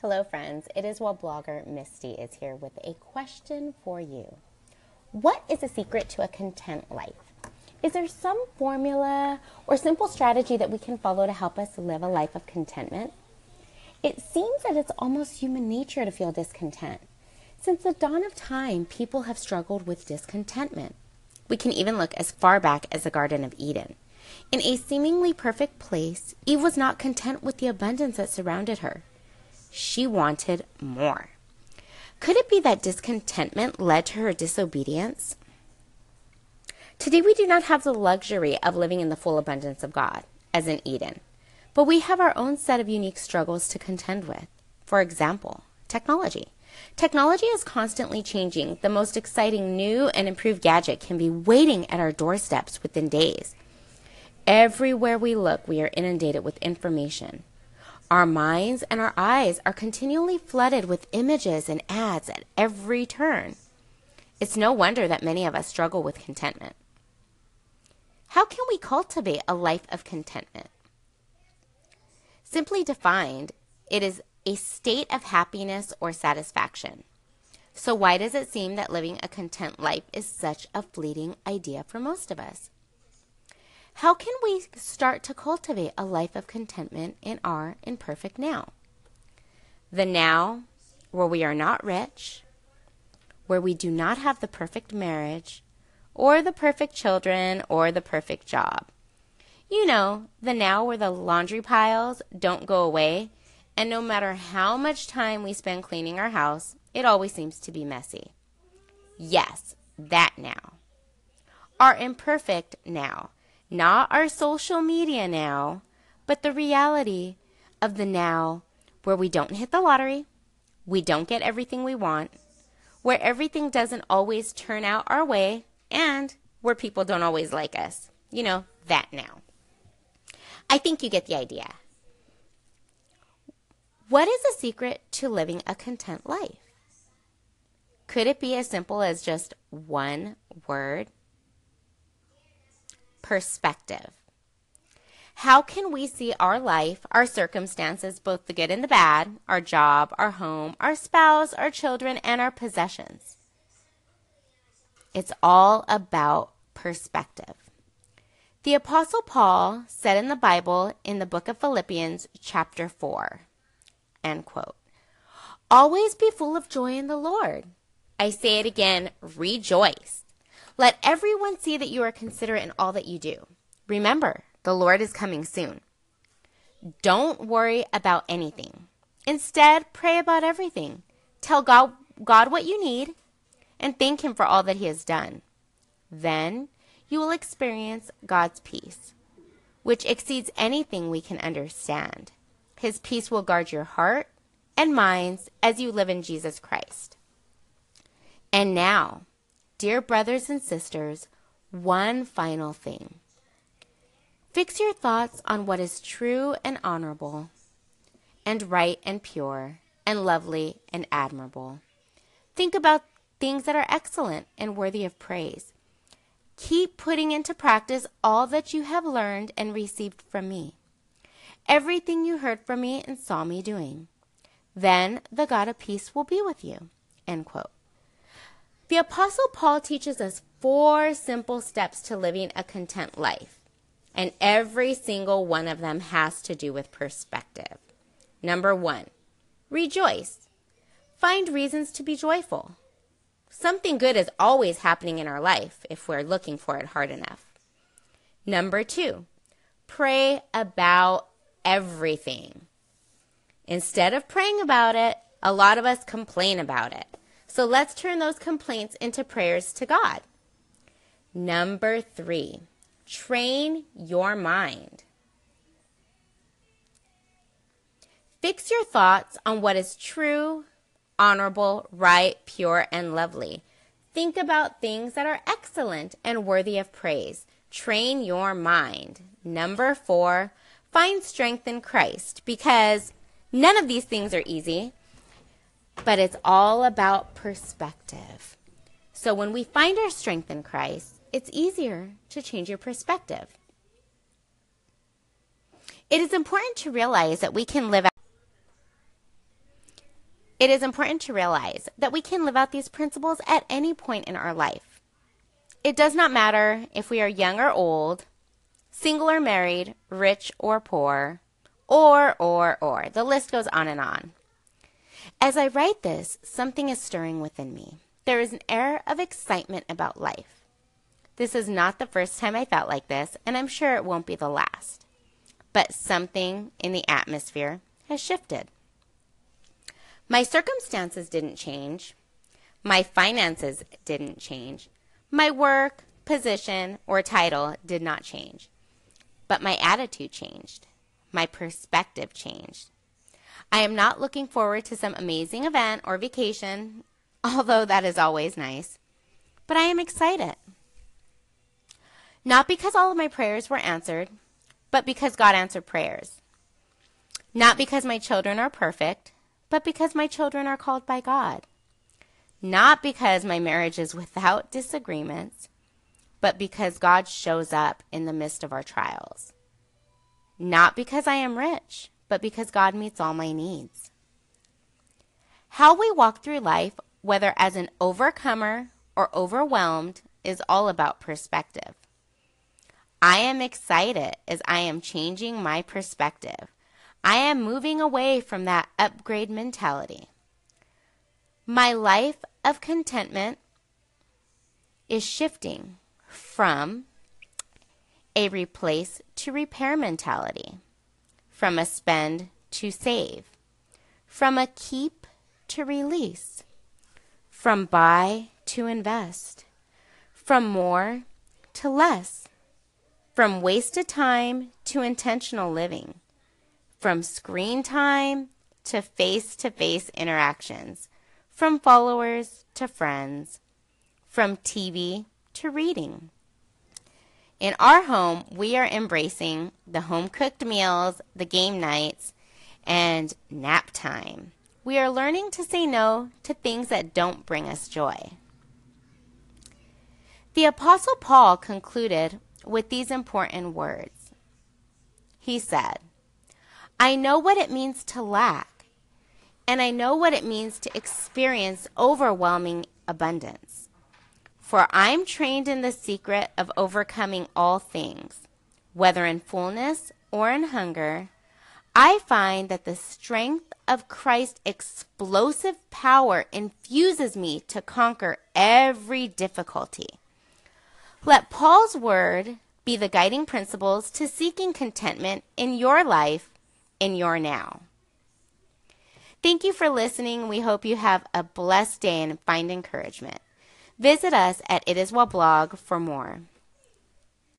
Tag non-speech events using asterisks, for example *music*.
Hello, friends. It Is Well blogger Misty is here with a question for you. What is a secret to a content life? Is there some formula or simple strategy that we can follow to help us live a life of contentment? It seems that it's almost human nature to feel discontent. Since the dawn of time, people have struggled with discontentment. We can even look as far back as the Garden of Eden. In a seemingly perfect place, Eve was not content with the abundance that surrounded her. She wanted more. Could it be that discontentment led to her disobedience? Today, we do not have the luxury of living in the full abundance of God, as in Eden, but we have our own set of unique struggles to contend with. For example, technology. Technology is constantly changing. The most exciting new and improved gadget can be waiting at our doorsteps within days. Everywhere we look, we are inundated with information. Our minds and our eyes are continually flooded with images and ads at every turn. It's no wonder that many of us struggle with contentment. How can we cultivate a life of contentment? Simply defined, it is a state of happiness or satisfaction. So, why does it seem that living a content life is such a fleeting idea for most of us? How can we start to cultivate a life of contentment in our imperfect now? The now, where we are not rich, where we do not have the perfect marriage, or the perfect children, or the perfect job. You know, the now where the laundry piles don't go away, and no matter how much time we spend cleaning our house, it always seems to be messy. Yes, that now. Our imperfect now not our social media now, but the reality of the now where we don't hit the lottery, we don't get everything we want, where everything doesn't always turn out our way, and where people don't always like us. You know, that now. I think you get the idea. What is the secret to living a content life? Could it be as simple as just one word? Perspective. How can we see our life, our circumstances, both the good and the bad, our job, our home, our spouse, our children, and our possessions? It's all about perspective. The Apostle Paul said in the Bible in the book of Philippians, chapter 4, end quote, Always be full of joy in the Lord. I say it again, rejoice. Let everyone see that you are considerate in all that you do. Remember, the Lord is coming soon. Don't worry about anything. Instead, pray about everything. Tell God, God what you need and thank Him for all that He has done. Then you will experience God's peace, which exceeds anything we can understand. His peace will guard your heart and minds as you live in Jesus Christ. And now, Dear brothers and sisters, one final thing. Fix your thoughts on what is true and honorable, and right and pure, and lovely and admirable. Think about things that are excellent and worthy of praise. Keep putting into practice all that you have learned and received from me, everything you heard from me and saw me doing. Then the God of peace will be with you. End quote. The Apostle Paul teaches us four simple steps to living a content life, and every single one of them has to do with perspective. Number one, rejoice. Find reasons to be joyful. Something good is always happening in our life if we're looking for it hard enough. Number two, pray about everything. Instead of praying about it, a lot of us complain about it. So let's turn those complaints into prayers to God. Number three, train your mind. Fix your thoughts on what is true, honorable, right, pure, and lovely. Think about things that are excellent and worthy of praise. Train your mind. Number four, find strength in Christ because none of these things are easy but it's all about perspective. So when we find our strength in Christ, it's easier to change your perspective. It is important to realize that we can live out It is important to realize that we can live out these principles at any point in our life. It does not matter if we are young or old, single or married, rich or poor, or, or, or. The list goes on and on. As I write this, something is stirring within me. There is an air of excitement about life. This is not the first time I felt like this, and I'm sure it won't be the last. But something in the atmosphere has shifted. My circumstances didn't change. My finances didn't change. My work, position, or title did not change. But my attitude changed. My perspective changed. I am not looking forward to some amazing event or vacation, *laughs* although that is always nice. But I am excited. Not because all of my prayers were answered, but because God answered prayers. Not because my children are perfect, but because my children are called by God. Not because my marriage is without disagreements, but because God shows up in the midst of our trials. Not because I am rich, but because God meets all my needs. How we walk through life, whether as an overcomer or overwhelmed, is all about perspective. I am excited as I am changing my perspective. I am moving away from that upgrade mentality. My life of contentment is shifting from a replace to repair mentality, from a spend to save, from a keep to release, from buy to invest, from more to less, from wasted time to intentional living from screen time to face to face interactions, from followers to friends, from TV to reading. In our home, we are embracing the home cooked meals, the game nights, and nap time. We are learning to say no to things that don't bring us joy. The Apostle Paul concluded with these important words. He said, I know what it means to lack, and I know what it means to experience overwhelming abundance. For I'm trained in the secret of overcoming all things, whether in fullness or in hunger. I find that the strength of Christ's explosive power infuses me to conquer every difficulty. Let Paul's word be the guiding principles to seeking contentment in your life in your now. Thank you for listening. We hope you have a blessed day and find encouragement. Visit us at It Is Well blog for more.